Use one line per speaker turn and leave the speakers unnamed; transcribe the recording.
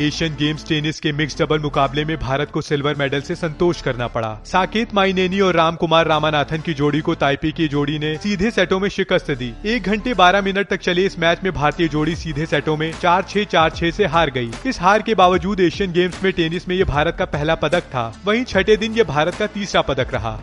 Asian games tennis के mix double मुकाबले में भारत को सिल्वर मेडल से संतोष करना पड़ा। साकेत माइनेनी और राम कुमार रामानाथन की जोड़ी को ताइपी की जोड़ी ने सीधे सेटों में शिकस्त दी। एक घंटे बारह मिनट तक चले इस मैच में भारतीय जोड़ी सीधे सेटों में चार छह चार छह ऐसी हार गई इस हार के बावजूद एशियन गेम्स में टेनिस में ये भारत का पहला पदक था। वही छठे दिन ये भारत का तीसरा पदक रहा।